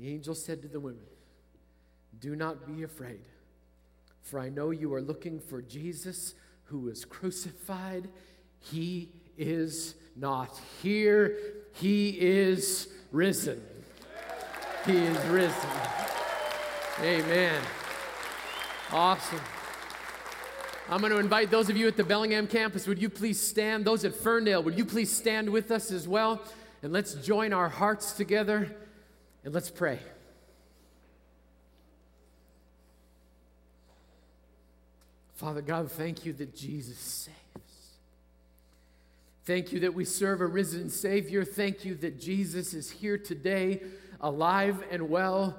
The angel said to the women, Do not be afraid, for I know you are looking for Jesus who was crucified. He is not here, he is risen. He is risen. Amen. Awesome. I'm going to invite those of you at the Bellingham campus, would you please stand? Those at Ferndale, would you please stand with us as well? And let's join our hearts together and let's pray. Father God, thank you that Jesus saves. Thank you that we serve a risen Savior. Thank you that Jesus is here today, alive and well.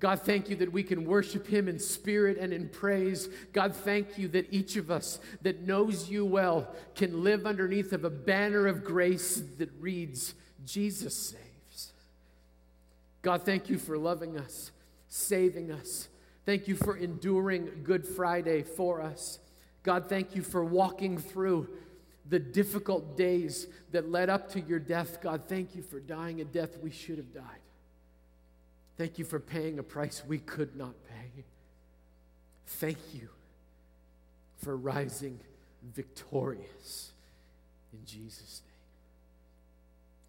God, thank you that we can worship Him in spirit and in praise. God, thank you that each of us that knows you well can live underneath of a banner of grace that reads, Jesus saves. God, thank you for loving us, saving us, Thank you for enduring Good Friday for us. God, thank you for walking through the difficult days that led up to your death. God, thank you for dying a death we should have died. Thank you for paying a price we could not pay. Thank you for rising victorious in Jesus' name.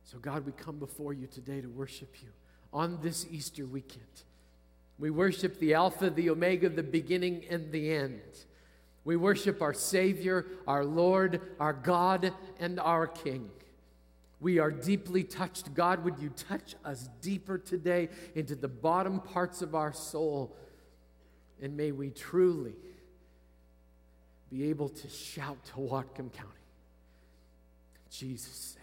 So, God, we come before you today to worship you on this Easter weekend. We worship the Alpha, the Omega, the beginning, and the end. We worship our Savior, our Lord, our God, and our King. We are deeply touched. God, would you touch us deeper today into the bottom parts of our soul? And may we truly be able to shout to Whatcom County Jesus.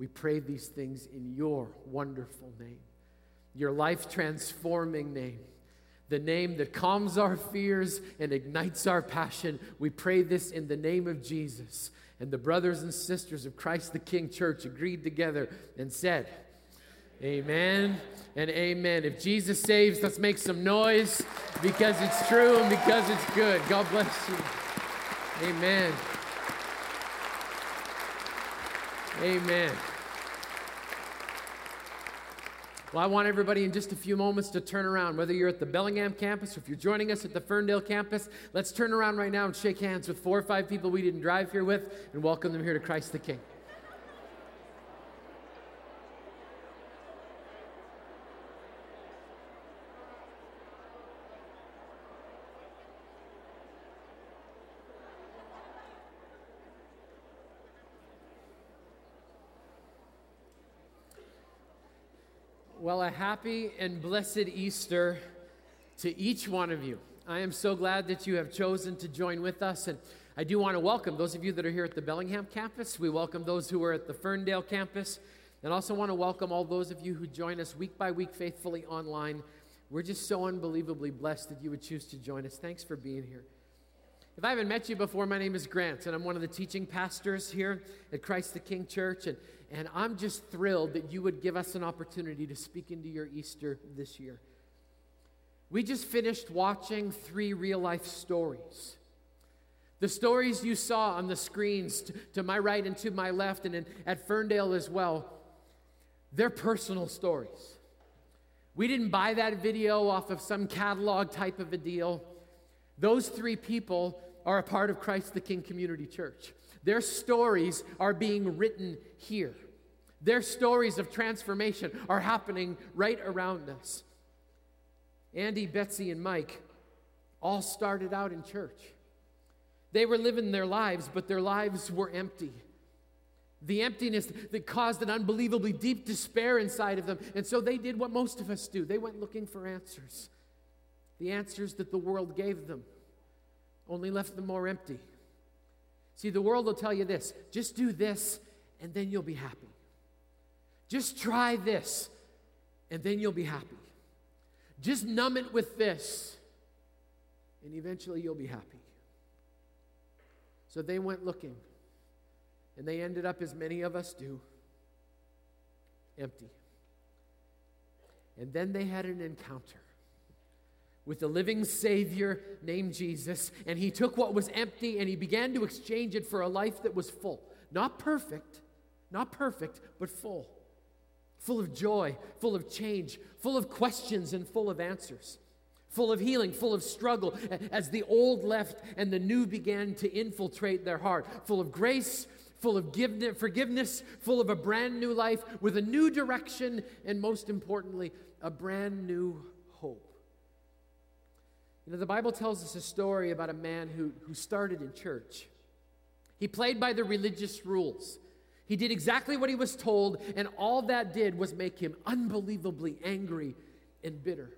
We pray these things in your wonderful name your life transforming name, the name that calms our fears and ignites our passion. We pray this in the name of Jesus. And the brothers and sisters of Christ the King Church agreed together and said, Amen and amen. If Jesus saves, let's make some noise because it's true and because it's good. God bless you. Amen. Amen. Well, I want everybody in just a few moments to turn around, whether you're at the Bellingham campus or if you're joining us at the Ferndale campus. Let's turn around right now and shake hands with four or five people we didn't drive here with and welcome them here to Christ the King. Well, a happy and blessed Easter to each one of you. I am so glad that you have chosen to join with us. And I do want to welcome those of you that are here at the Bellingham campus. We welcome those who are at the Ferndale campus. And also want to welcome all those of you who join us week by week faithfully online. We're just so unbelievably blessed that you would choose to join us. Thanks for being here. If I haven't met you before, my name is Grant, and I'm one of the teaching pastors here at Christ the King Church. And and I'm just thrilled that you would give us an opportunity to speak into your Easter this year. We just finished watching three real life stories. The stories you saw on the screens to, to my right and to my left, and in, at Ferndale as well, they're personal stories. We didn't buy that video off of some catalog type of a deal. Those three people are a part of Christ the King Community Church. Their stories are being written here. Their stories of transformation are happening right around us. Andy, Betsy, and Mike all started out in church. They were living their lives, but their lives were empty. The emptiness that caused an unbelievably deep despair inside of them. And so they did what most of us do they went looking for answers. The answers that the world gave them only left them more empty. See, the world will tell you this just do this, and then you'll be happy. Just try this, and then you'll be happy. Just numb it with this, and eventually you'll be happy. So they went looking, and they ended up, as many of us do, empty. And then they had an encounter with the living Savior named Jesus, and he took what was empty and he began to exchange it for a life that was full. Not perfect, not perfect, but full. Full of joy, full of change, full of questions, and full of answers. Full of healing, full of struggle, as the old left and the new began to infiltrate their heart. Full of grace, full of forgiveness, full of a brand new life with a new direction, and most importantly, a brand new. You know, the Bible tells us a story about a man who, who started in church. He played by the religious rules. He did exactly what he was told, and all that did was make him unbelievably angry and bitter.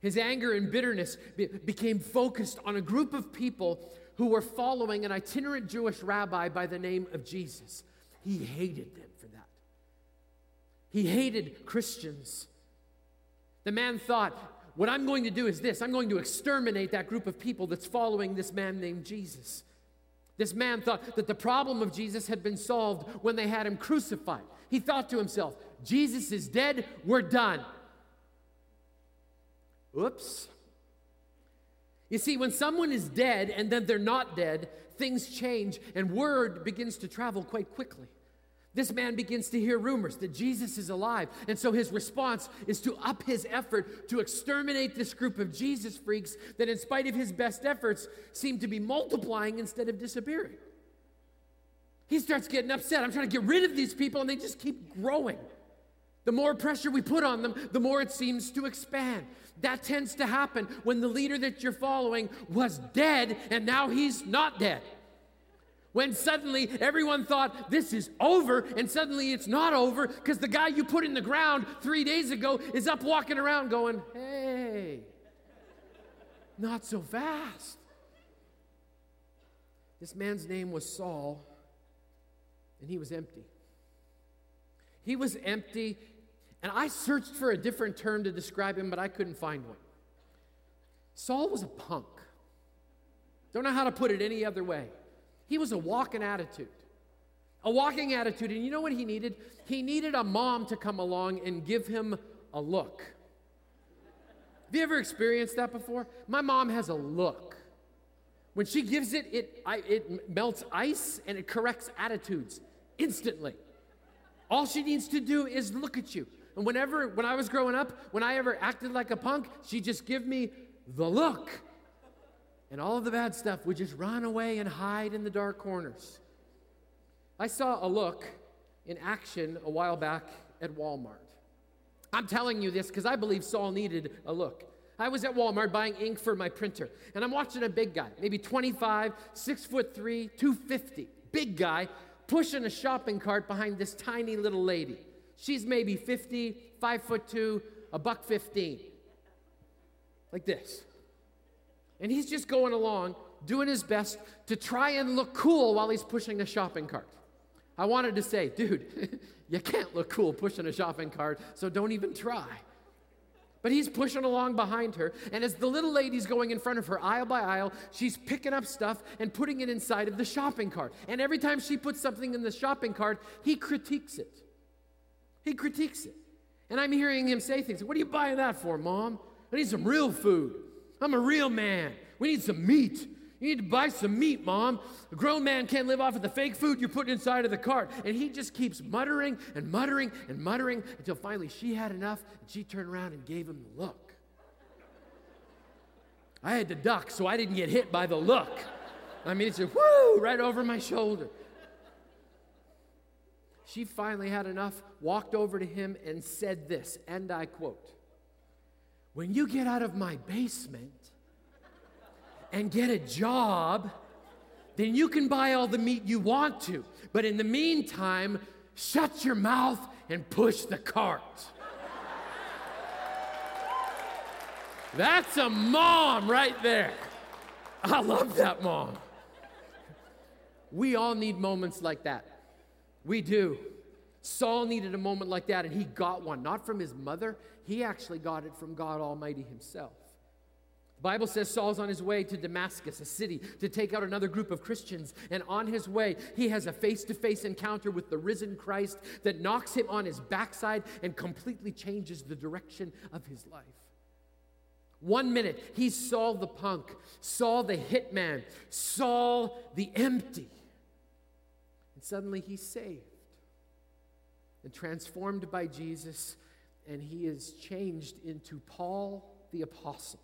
His anger and bitterness be- became focused on a group of people who were following an itinerant Jewish rabbi by the name of Jesus. He hated them for that. He hated Christians. The man thought, What I'm going to do is this I'm going to exterminate that group of people that's following this man named Jesus. This man thought that the problem of Jesus had been solved when they had him crucified. He thought to himself, Jesus is dead, we're done. Oops. You see, when someone is dead and then they're not dead, things change and word begins to travel quite quickly. This man begins to hear rumors that Jesus is alive. And so his response is to up his effort to exterminate this group of Jesus freaks that, in spite of his best efforts, seem to be multiplying instead of disappearing. He starts getting upset. I'm trying to get rid of these people, and they just keep growing. The more pressure we put on them, the more it seems to expand. That tends to happen when the leader that you're following was dead and now he's not dead. When suddenly everyone thought this is over, and suddenly it's not over because the guy you put in the ground three days ago is up walking around going, hey, not so fast. This man's name was Saul, and he was empty. He was empty and I searched for a different term to describe him, but I couldn't find one. Saul was a punk. Don't know how to put it any other way. He was a walking attitude. A walking attitude. And you know what he needed? He needed a mom to come along and give him a look. Have you ever experienced that before? My mom has a look. When she gives it, it, I, it melts ice and it corrects attitudes instantly. All she needs to do is look at you. And whenever, when I was growing up, when I ever acted like a punk, she'd just give me the look. And all of the bad stuff would just run away and hide in the dark corners. I saw a look in action a while back at Walmart. I'm telling you this because I believe Saul needed a look. I was at Walmart buying ink for my printer, and I'm watching a big guy, maybe 25, six foot three, 250, big guy, pushing a shopping cart behind this tiny little lady. She's maybe 50, 5 foot 2, a buck 15. Like this. And he's just going along, doing his best to try and look cool while he's pushing a shopping cart. I wanted to say, dude, you can't look cool pushing a shopping cart, so don't even try. But he's pushing along behind her, and as the little lady's going in front of her aisle by aisle, she's picking up stuff and putting it inside of the shopping cart. And every time she puts something in the shopping cart, he critiques it. He critiques it. And I'm hearing him say things. What are you buying that for, Mom? I need some real food. I'm a real man. We need some meat. You need to buy some meat, Mom. A grown man can't live off of the fake food you're putting inside of the cart. And he just keeps muttering and muttering and muttering until finally she had enough and she turned around and gave him the look. I had to duck so I didn't get hit by the look. I mean, it's a whoo right over my shoulder. She finally had enough, walked over to him, and said this, and I quote When you get out of my basement and get a job, then you can buy all the meat you want to. But in the meantime, shut your mouth and push the cart. That's a mom right there. I love that mom. We all need moments like that. We do. Saul needed a moment like that, and he got one, not from his mother, he actually got it from God Almighty himself. The Bible says Saul's on his way to Damascus, a city, to take out another group of Christians. And on his way, he has a face to face encounter with the risen Christ that knocks him on his backside and completely changes the direction of his life. One minute, he's Saul the punk, Saul the hitman, Saul the empty. And suddenly he's saved and transformed by Jesus, and he is changed into Paul the apostle.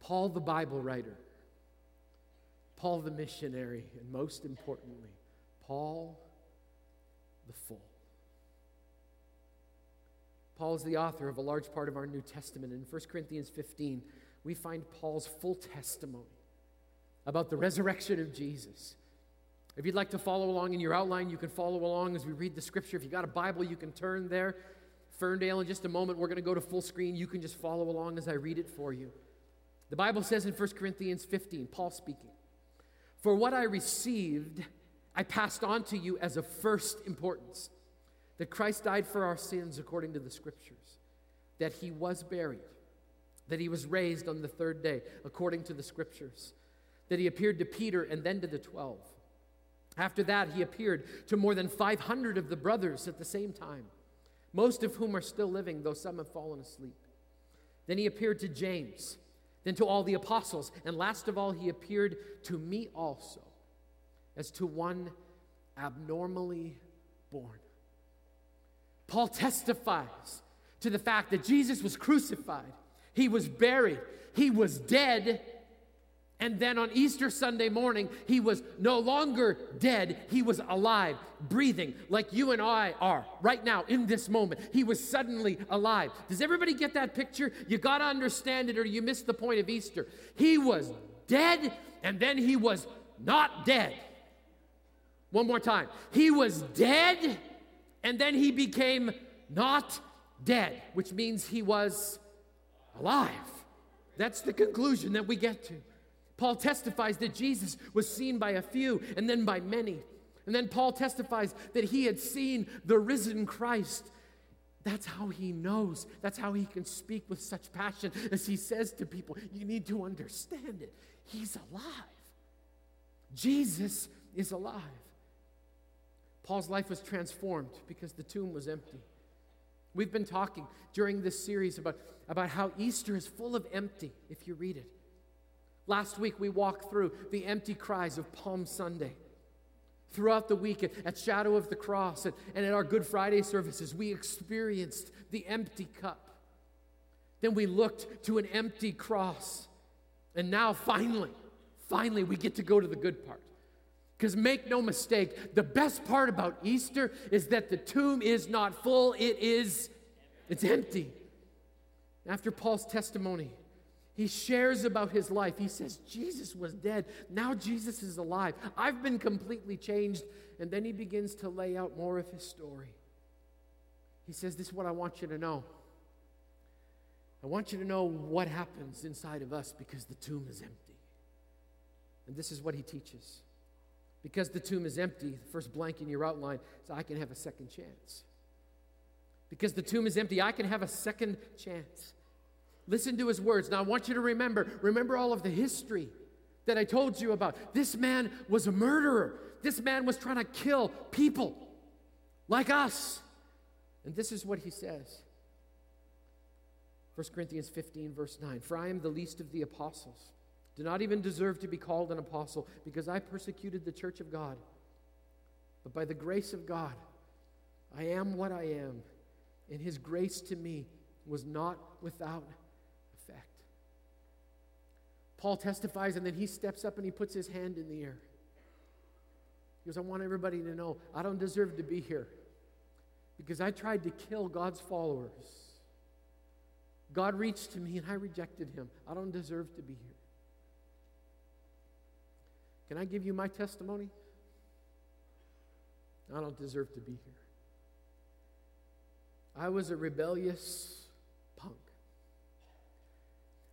Paul the Bible writer, Paul the missionary, and most importantly, Paul the full. Paul is the author of a large part of our New Testament. In 1 Corinthians 15, we find Paul's full testimony about the resurrection of Jesus. If you'd like to follow along in your outline, you can follow along as we read the scripture. If you got a Bible, you can turn there. Ferndale, in just a moment, we're going to go to full screen. You can just follow along as I read it for you. The Bible says in 1 Corinthians 15, Paul speaking, For what I received, I passed on to you as of first importance that Christ died for our sins according to the Scriptures, that he was buried, that he was raised on the third day according to the Scriptures, that he appeared to Peter and then to the twelve. After that, he appeared to more than 500 of the brothers at the same time, most of whom are still living, though some have fallen asleep. Then he appeared to James then to all the apostles. And last of all, he appeared to me also as to one abnormally born. Paul testifies to the fact that Jesus was crucified, he was buried, he was dead, and then on Easter Sunday morning, he was no longer dead, he was alive, breathing like you and I are right now in this moment. He was suddenly alive. Does everybody get that picture? You got to understand it or you miss the point of Easter. He was dead and then he was not dead. One more time. He was dead and then he became not dead, which means he was alive. That's the conclusion that we get to. Paul testifies that Jesus was seen by a few and then by many. And then Paul testifies that he had seen the risen Christ. That's how he knows. That's how he can speak with such passion as he says to people, You need to understand it. He's alive. Jesus is alive. Paul's life was transformed because the tomb was empty. We've been talking during this series about, about how Easter is full of empty, if you read it. Last week, we walked through the empty cries of Palm Sunday. Throughout the week at, Shadow of the Cross and, and at our Good Friday services, we experienced the empty cup. Then we looked to an empty cross. And now, finally, finally, we get to go to the good part. Because make no mistake, the best part about Easter is that the tomb is not full, it is it's empty. After Paul's testimony, he shares about his life. He says, Jesus was dead. Now Jesus is alive. I've been completely changed. And then he begins to lay out more of his story. He says, This is what I want you to know. I want you to know what happens inside of us because the tomb is empty. And this is what he teaches. Because the tomb is empty, the first blank in your outline is I can have a second chance. Because the tomb is empty, I can have a second chance. Listen to his words. Now, I want you to remember, remember all of the history that I told you about. This man was a murderer. This man was trying to kill people like us. And this is what he says 1 Corinthians 15, verse 9 For I am the least of the apostles, do not even deserve to be called an apostle, because I persecuted the church of God. But by the grace of God, I am what I am, and his grace to me was not without Paul testifies, and then he steps up and he puts his hand in the air. He goes, I want everybody to know I don't deserve to be here because I tried to kill God's followers. God reached to me and I rejected him. I don't deserve to be here. Can I give you my testimony? I don't deserve to be here. I was a rebellious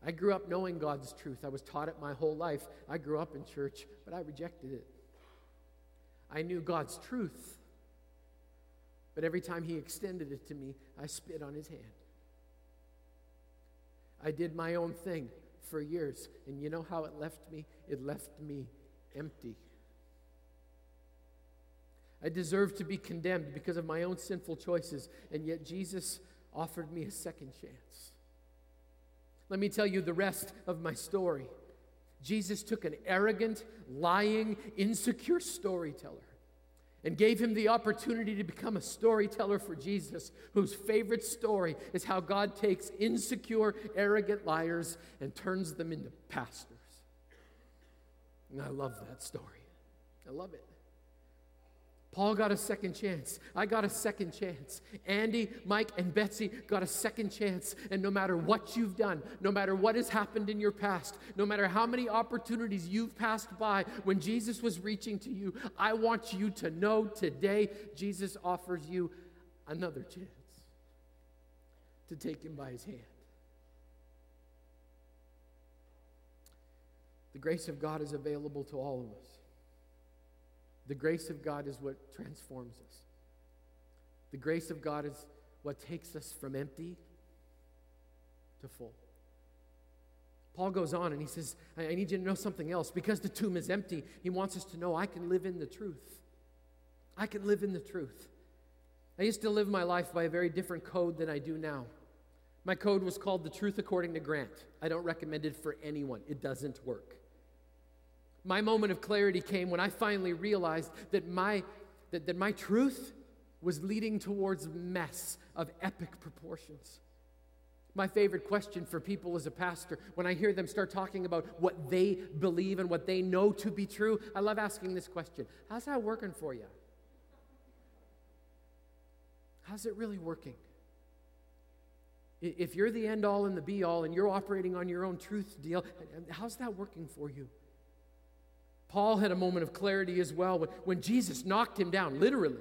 I grew up knowing God's truth. I was taught it my whole life. I grew up in church, but I rejected it. I knew God's truth, But every time he extended it to me, I spit on his hand. I did my own thing for years. And you know how it left me? It left me empty. I deserved to be condemned because of my own sinful choices, and yet Jesus offered me a second chance. Let me tell you the rest of my story. Jesus took an arrogant, lying, insecure storyteller and gave him the opportunity to become a storyteller for Jesus, whose favorite story is how God takes insecure, arrogant liars and turns them into pastors. And I love that story. I love it. Paul got a second chance. I got a second chance. Andy, Mike, and Betsy got a second chance. And no matter what you've done, no matter what has happened in your past, no matter how many opportunities you've passed by when Jesus was reaching to you, I want you to know today Jesus offers you another chance to take him by his hand. The grace of God is available to all of us. The grace of God is what transforms us. The grace of God is what takes us from empty to full. Paul goes on and he says, I need you to know something else. Because the tomb is empty, he wants us to know I can live in the truth. I can live in the truth. I used to live my life by a very different code than I do now. My code was called the truth according to Grant. I don't recommend it for anyone, it doesn't work. My moment of clarity came when I finally realized that my, that, that my truth was leading towards mess of epic proportions. My favorite question for people as a pastor, when I hear them start talking about what they believe and what they know to be true, I love asking this question How's that working for you? How's it really working? If you're the end all and the be all and you're operating on your own truth deal, how's that working for you? Paul had a moment of clarity as well when, when Jesus knocked him down, literally,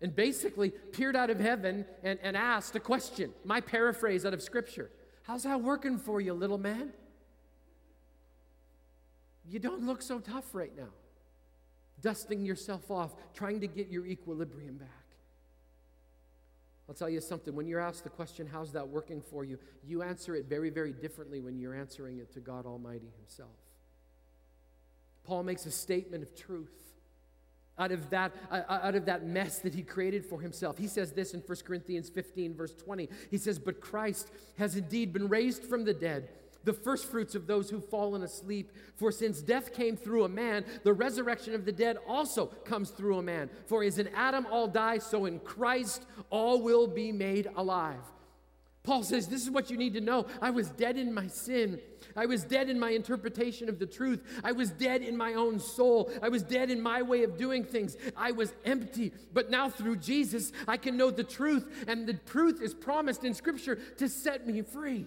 and basically peered out of heaven and, and asked a question. My paraphrase out of Scripture How's that working for you, little man? You don't look so tough right now. Dusting yourself off, trying to get your equilibrium back. I'll tell you something. When you're asked the question, How's that working for you? you answer it very, very differently when you're answering it to God Almighty Himself. Paul makes a statement of truth out of that uh, uh, out of that mess that he created for himself. He says this in 1 corinthians 15 verse 20 he says but christ has indeed been raised from the dead the firstfruits of those who've fallen asleep for since death came through a man the resurrection of the dead also comes through a man. For as in adam all die so in christ all will be made alive Paul says, This is what you need to know. I was dead in my sin. I was dead in my interpretation of the truth. I was dead in my own soul. I was dead in my way of doing things. I was empty. But now through Jesus, I can know the truth, and the truth is promised in Scripture to set me free.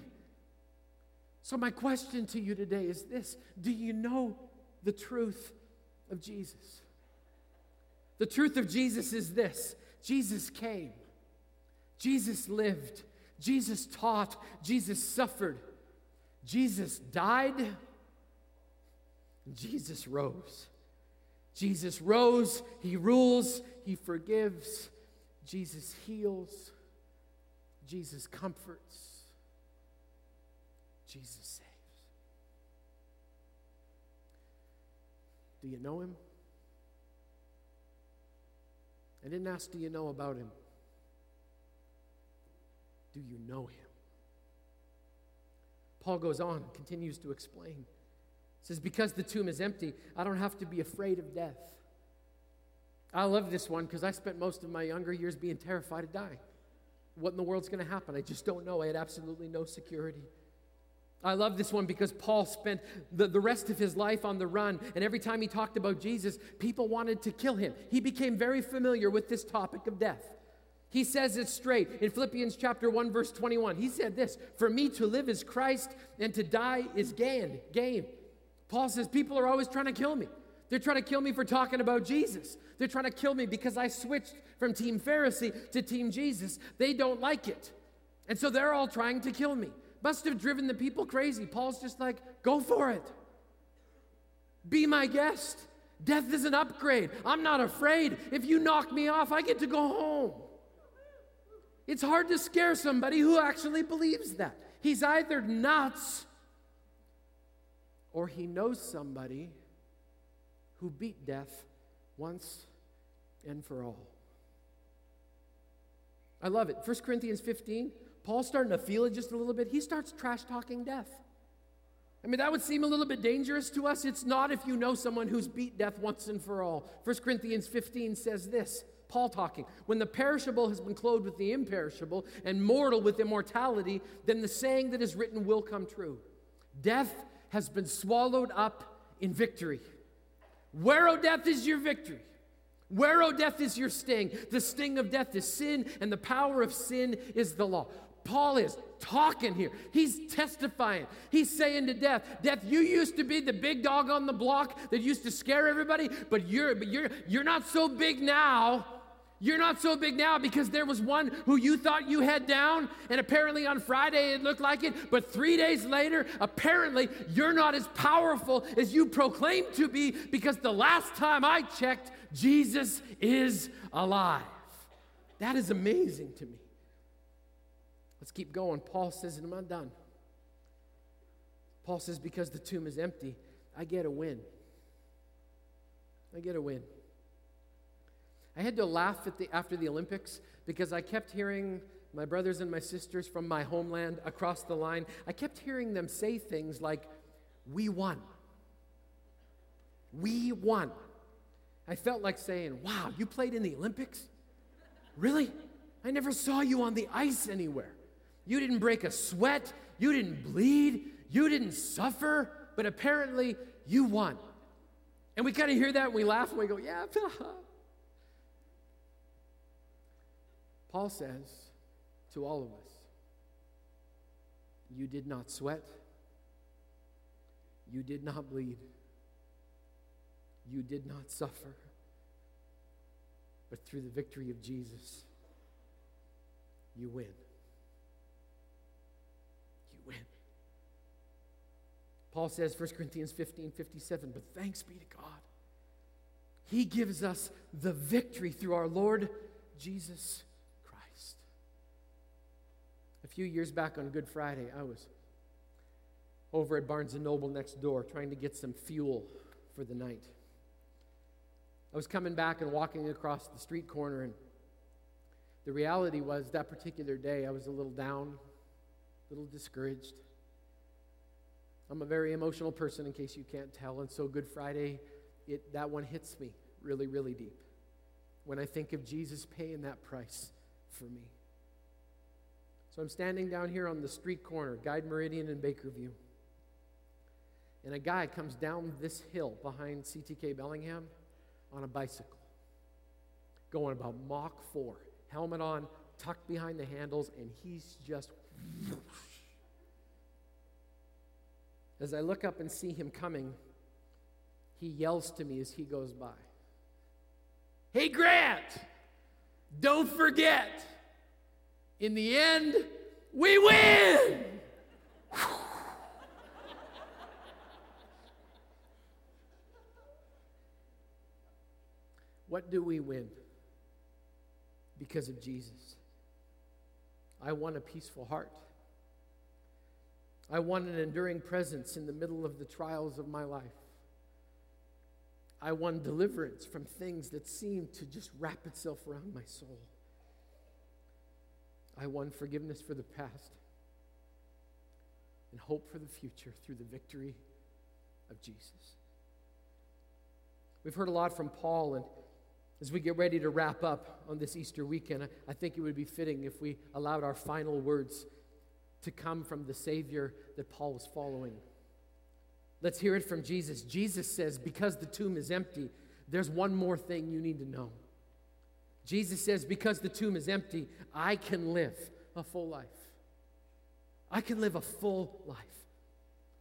So, my question to you today is this Do you know the truth of Jesus? The truth of Jesus is this Jesus came, Jesus lived. Jesus taught, Jesus suffered, Jesus died, Jesus rose. Jesus rose, He rules, He forgives, Jesus heals, Jesus comforts, Jesus saves. Do you know Him? I didn't ask, do you know about Him? Do you know him? Paul goes on, continues to explain. He says, Because the tomb is empty, I don't have to be afraid of death. I love this one because I spent most of my younger years being terrified of dying. What in the world's going to happen? I just don't know. I had absolutely no security. I love this one because Paul spent the, the rest of his life on the run, and every time he talked about Jesus, people wanted to kill him. He became very familiar with this topic of death. He says it straight in Philippians chapter 1 verse 21. He said this, "For me to live is Christ and to die is gain." Gain. Paul says people are always trying to kill me. They're trying to kill me for talking about Jesus. They're trying to kill me because I switched from team Pharisee to team Jesus. They don't like it. And so they're all trying to kill me. Must have driven the people crazy. Paul's just like, "Go for it. Be my guest. Death is an upgrade. I'm not afraid. If you knock me off, I get to go home. It's hard to scare somebody who actually believes that. He's either nuts or he knows somebody who beat death once and for all. I love it. 1 Corinthians 15, Paul's starting to feel it just a little bit. He starts trash talking death. I mean, that would seem a little bit dangerous to us. It's not if you know someone who's beat death once and for all. 1 Corinthians 15 says this Paul talking, when the perishable has been clothed with the imperishable and mortal with immortality, then the saying that is written will come true. Death has been swallowed up in victory. Where, O death, is your victory? Where, O death, is your sting? The sting of death is sin, and the power of sin is the law. Paul is talking here. He's testifying. He's saying to death, Death, you used to be the big dog on the block that used to scare everybody, but you're but you're you're not so big now. You're not so big now because there was one who you thought you had down, and apparently on Friday it looked like it, but three days later, apparently you're not as powerful as you proclaim to be because the last time I checked, Jesus is alive. That is amazing to me. Let's keep going. Paul says, and I'm not done. Paul says, because the tomb is empty, I get a win. I get a win. I had to laugh at the, after the Olympics because I kept hearing my brothers and my sisters from my homeland across the line, I kept hearing them say things like, We won. We won. I felt like saying, Wow, you played in the Olympics? Really? I never saw you on the ice anywhere. You didn't break a sweat. You didn't bleed. You didn't suffer. But apparently, you won. And we kind of hear that and we laugh and we go, Yeah, Paul says to all of us, You did not sweat, you did not bleed, you did not suffer, but through the victory of Jesus, you win. You win. Paul says, 1 Corinthians 15 57, but thanks be to God. He gives us the victory through our Lord Jesus a few years back on Good Friday, I was over at Barnes & Noble next door trying to get some fuel for the night. I was coming back and walking across the street corner, and the reality was that particular day I was a little down, a little discouraged. I'm a very emotional person, in case you can't tell, and so Good Friday, it, that one hits me really, really deep when I think of Jesus paying that price for me. So I'm standing down here on the street corner, Guide Meridian and Bakerview. And a guy comes down this hill behind CTK Bellingham on a bicycle, going about Mach 4, helmet on, tucked behind the handles, and he's just. As I look up and see him coming, he yells to me as he goes by Hey, Grant, don't forget in the end, we win. what do we win? Because of Jesus. I want a peaceful heart. I want an enduring presence in the middle of the trials of my life. I want deliverance from things that seem to just wrap itself around my soul. I won forgiveness for the past and hope for the future through the victory of Jesus. We've heard a lot from Paul, and as we get ready to wrap up on this Easter weekend, I think it would be fitting if we allowed our final words to come from the Savior that Paul was following. Let's hear it from Jesus. Jesus says, Because the tomb is empty, there's one more thing you need to know. Jesus says, Because the tomb is empty, I can live a full life. I can live a full life.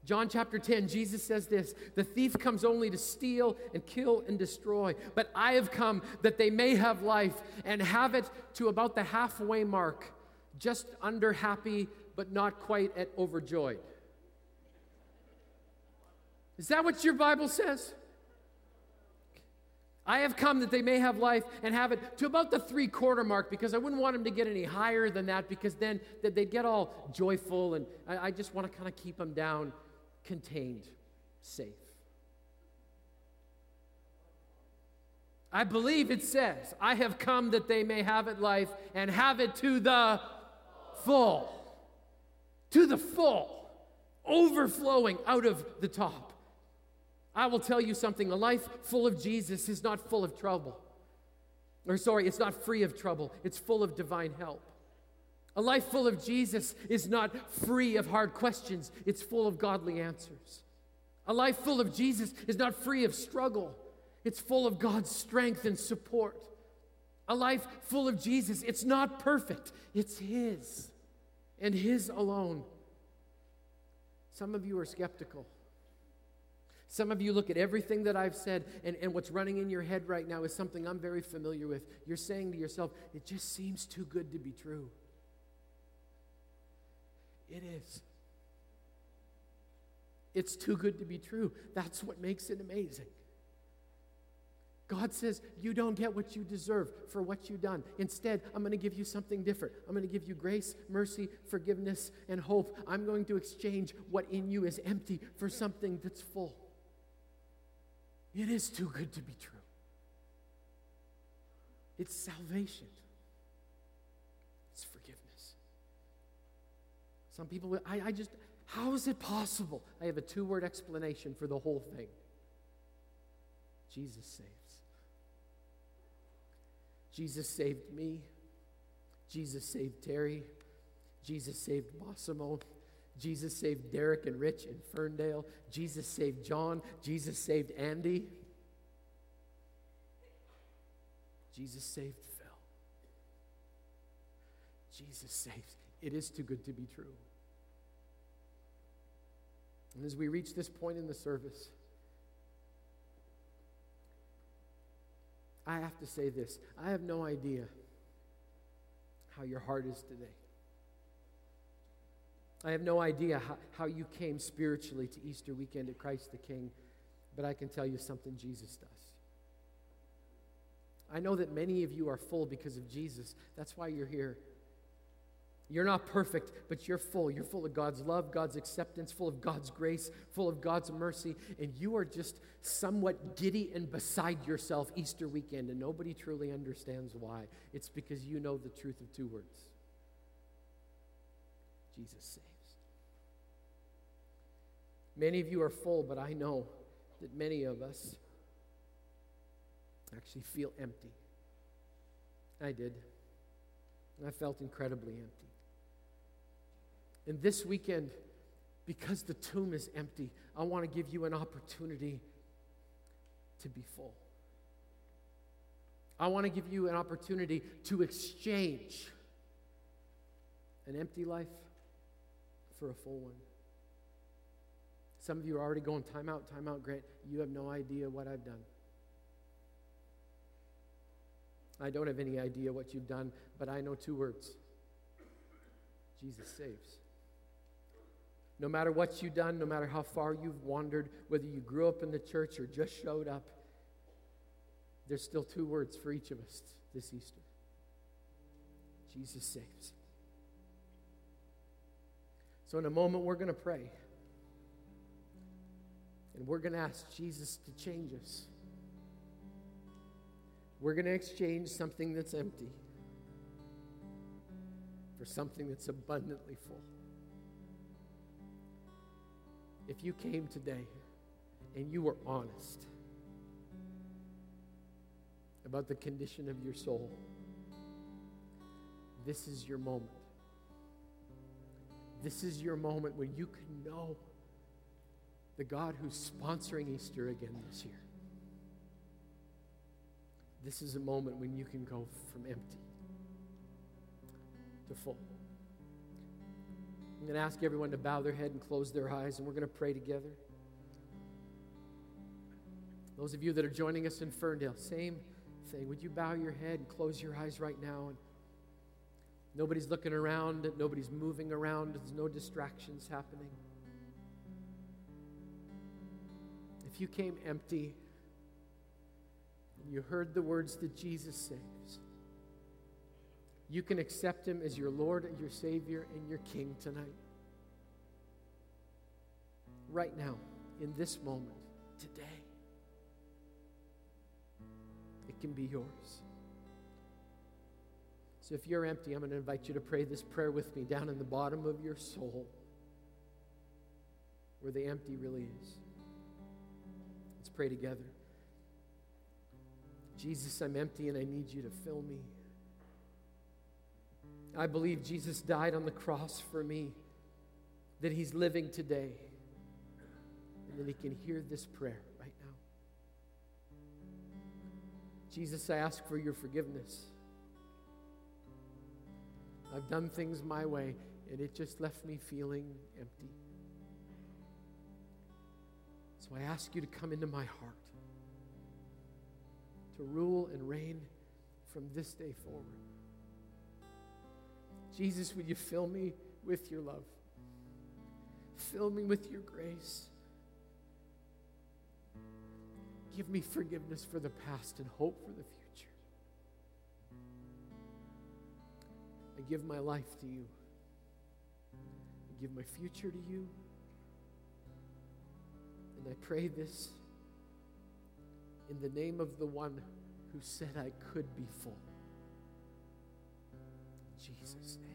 John chapter 10, Jesus says this The thief comes only to steal and kill and destroy, but I have come that they may have life and have it to about the halfway mark, just under happy, but not quite at overjoyed. Is that what your Bible says? I have come that they may have life and have it to about the three quarter mark because I wouldn't want them to get any higher than that because then they'd get all joyful and I, I just want to kind of keep them down, contained, safe. I believe it says, I have come that they may have it life and have it to the full. To the full, overflowing out of the top. I will tell you something a life full of Jesus is not full of trouble. Or, sorry, it's not free of trouble, it's full of divine help. A life full of Jesus is not free of hard questions, it's full of godly answers. A life full of Jesus is not free of struggle, it's full of God's strength and support. A life full of Jesus, it's not perfect, it's His and His alone. Some of you are skeptical. Some of you look at everything that I've said, and, and what's running in your head right now is something I'm very familiar with. You're saying to yourself, it just seems too good to be true. It is. It's too good to be true. That's what makes it amazing. God says, You don't get what you deserve for what you've done. Instead, I'm going to give you something different. I'm going to give you grace, mercy, forgiveness, and hope. I'm going to exchange what in you is empty for something that's full. It is too good to be true. It's salvation, it's forgiveness. Some people, I, I just, how is it possible? I have a two word explanation for the whole thing Jesus saves. Jesus saved me. Jesus saved Terry. Jesus saved Massimo. Jesus saved Derek and Rich in Ferndale. Jesus saved John. Jesus saved Andy. Jesus saved Phil. Jesus saves. It is too good to be true. And as we reach this point in the service, I have to say this I have no idea how your heart is today. I have no idea how, how you came spiritually to Easter weekend at Christ the King, but I can tell you something Jesus does. I know that many of you are full because of Jesus. That's why you're here. You're not perfect, but you're full. You're full of God's love, God's acceptance, full of God's grace, full of God's mercy, and you are just somewhat giddy and beside yourself Easter weekend, and nobody truly understands why. It's because you know the truth of two words Jesus saves. Many of you are full, but I know that many of us actually feel empty. I did. I felt incredibly empty. And this weekend, because the tomb is empty, I want to give you an opportunity to be full. I want to give you an opportunity to exchange an empty life for a full one. Some of you are already going, time out, time out, Grant. You have no idea what I've done. I don't have any idea what you've done, but I know two words Jesus saves. No matter what you've done, no matter how far you've wandered, whether you grew up in the church or just showed up, there's still two words for each of us this Easter Jesus saves. So, in a moment, we're going to pray. And we're going to ask Jesus to change us. We're going to exchange something that's empty for something that's abundantly full. If you came today and you were honest about the condition of your soul, this is your moment. This is your moment when you can know the God who's sponsoring Easter again this year. This is a moment when you can go from empty to full. I'm going to ask everyone to bow their head and close their eyes, and we're going to pray together. Those of you that are joining us in Ferndale, same thing. Would you bow your head and close your eyes right now? And nobody's looking around, nobody's moving around, there's no distractions happening. If you came empty, and you heard the words that Jesus saves, you can accept him as your Lord, your Savior, and your King tonight. Right now, in this moment, today. It can be yours. So if you're empty, I'm going to invite you to pray this prayer with me down in the bottom of your soul where the empty really is. Pray together. Jesus, I'm empty and I need you to fill me. I believe Jesus died on the cross for me, that he's living today, and that he can hear this prayer right now. Jesus, I ask for your forgiveness. I've done things my way, and it just left me feeling empty. So I ask you to come into my heart, to rule and reign from this day forward. Jesus, would you fill me with your love? Fill me with your grace. Give me forgiveness for the past and hope for the future. I give my life to you. I give my future to you. And I pray this in the name of the one who said I could be full. In Jesus' name.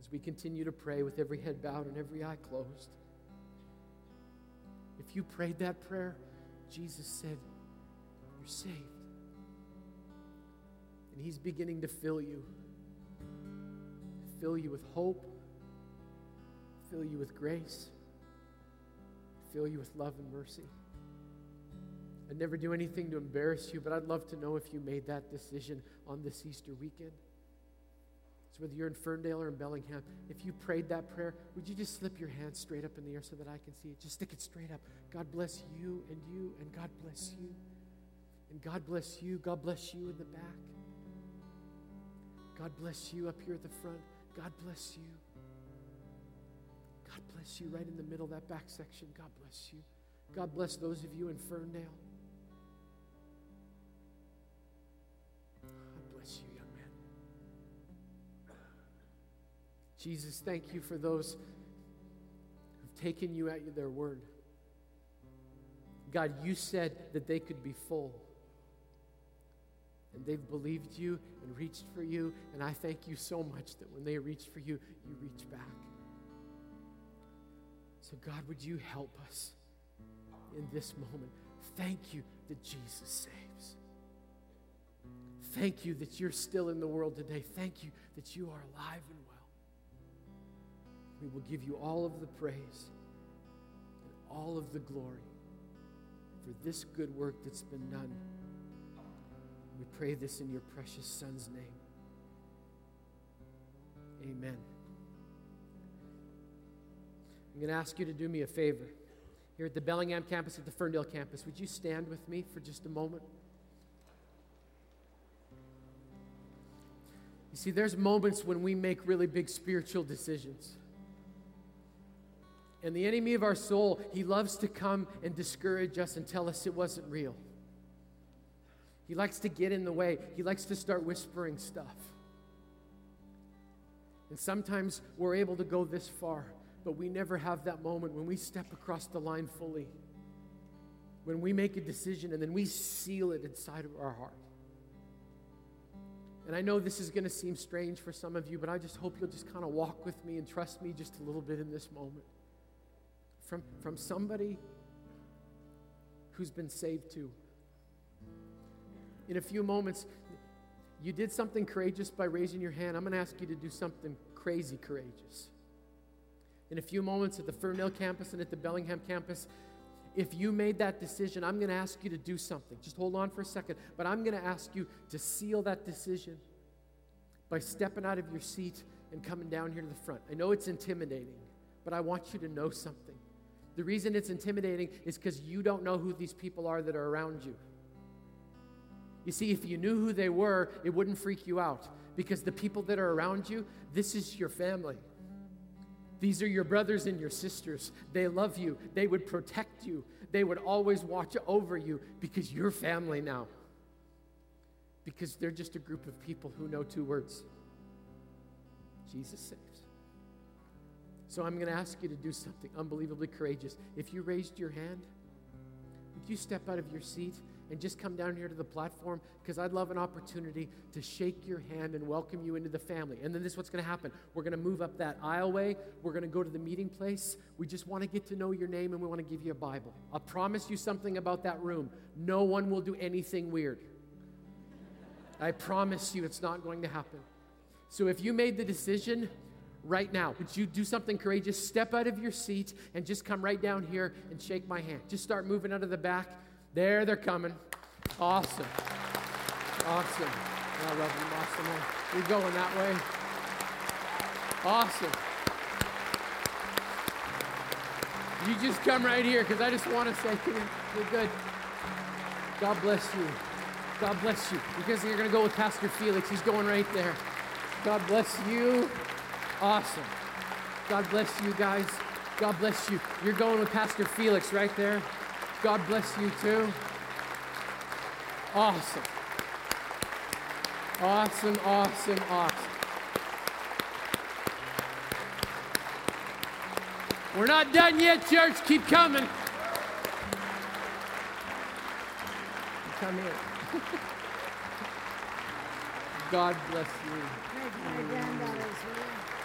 As we continue to pray with every head bowed and every eye closed, if you prayed that prayer, Jesus said, You're saved. And He's beginning to fill you. Fill you with hope, fill you with grace, fill you with love and mercy. I'd never do anything to embarrass you, but I'd love to know if you made that decision on this Easter weekend. So, whether you're in Ferndale or in Bellingham, if you prayed that prayer, would you just slip your hand straight up in the air so that I can see it? Just stick it straight up. God bless you and you, and God bless you. And God bless you. God bless you in the back. God bless you up here at the front. God bless you. God bless you right in the middle, that back section. God bless you. God bless those of you in Ferndale. God bless you, young man. Jesus, thank you for those who've taken you at their word. God, you said that they could be full and they've believed you and reached for you. And I thank you so much that when they reach for you, you reach back. So, God, would you help us in this moment? Thank you that Jesus saves. Thank you that you're still in the world today. Thank you that you are alive and well. We will give you all of the praise and all of the glory for this good work that's been done. We pray this in your precious Son's name. Amen. I'm going to ask you to do me a favor. Here at the Bellingham campus, at the Ferndale campus, would you stand with me for just a moment? You see, there's moments when we make really big spiritual decisions. And the enemy of our soul, he loves to come and discourage us and tell us it wasn't real. He likes to get in the way, he likes to start whispering stuff. And sometimes we're able to go this far, but we never have that moment when we step across the line fully. When we make a decision and then we seal it inside of our heart. And I know this is going to seem strange for some of you, but I just hope you'll just kind of walk with me and trust me just a little bit in this moment. From, from somebody who's been saved too in a few moments, you did something courageous by raising your hand. I'm going to ask you to do something crazy courageous. In a few moments at the Ferndale campus and at the Bellingham campus, if you made that decision, I'm going to ask you to do something. Just hold on for a second. But I'm going to ask you to seal that decision by stepping out of your seat and coming down here to the front. I know it's intimidating, but I want you to know something. The reason it's intimidating is because you don't know who these people are that are around you. You see, if you knew who they were, it wouldn't freak you out because the people that are around you, this is your family. These are your brothers and your sisters. They love you. They would protect you. They would always watch over you because you're family now. Because they're just a group of people who know two words Jesus saves. So I'm going to ask you to do something unbelievably courageous. If you raised your hand, would you step out of your seat and just come down here to the platform because I'd love an opportunity to shake your hand and welcome you into the family. And then this is what's going to happen. We're going to move up that aisleway. We're going to go to the meeting place. We just want to get to know your name and we want to give you a Bible. I'll promise you something about that room. No one will do anything weird. I promise you it's not going to happen. So if you made the decision, right now. Would you do something courageous? Step out of your seat and just come right down here and shake my hand. Just start moving out of the back. There, they're coming. Awesome. Awesome. I love them. Awesome. You're going that way. Awesome. You just come right here because I just want to say, you're good. God bless you. God bless you. Because you're going to go with Pastor Felix. He's going right there. God bless you. Awesome. God bless you guys. God bless you. You're going with Pastor Felix right there. God bless you too. Awesome. Awesome, awesome, awesome. We're not done yet, church. Keep coming. Come here. God bless you.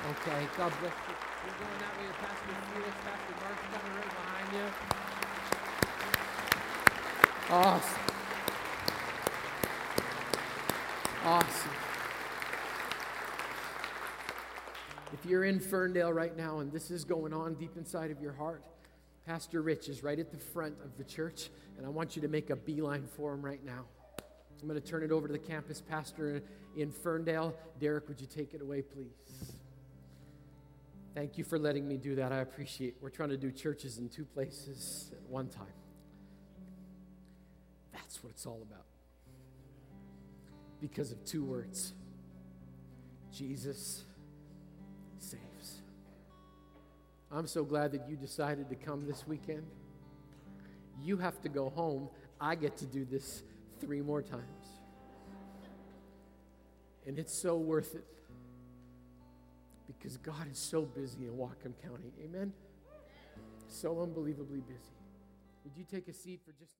Okay, God bless you. You're going that way to Pastor Felix, Pastor Mark's coming right behind you. Awesome. Awesome. If you're in Ferndale right now and this is going on deep inside of your heart, Pastor Rich is right at the front of the church, and I want you to make a beeline for him right now. I'm going to turn it over to the campus pastor in Ferndale. Derek, would you take it away, please? Thank you for letting me do that. I appreciate it. We're trying to do churches in two places at one time. That's what it's all about. Because of two words Jesus saves. I'm so glad that you decided to come this weekend. You have to go home. I get to do this three more times. And it's so worth it because God is so busy in Whatcom County. Amen? So unbelievably busy. Would you take a seat for just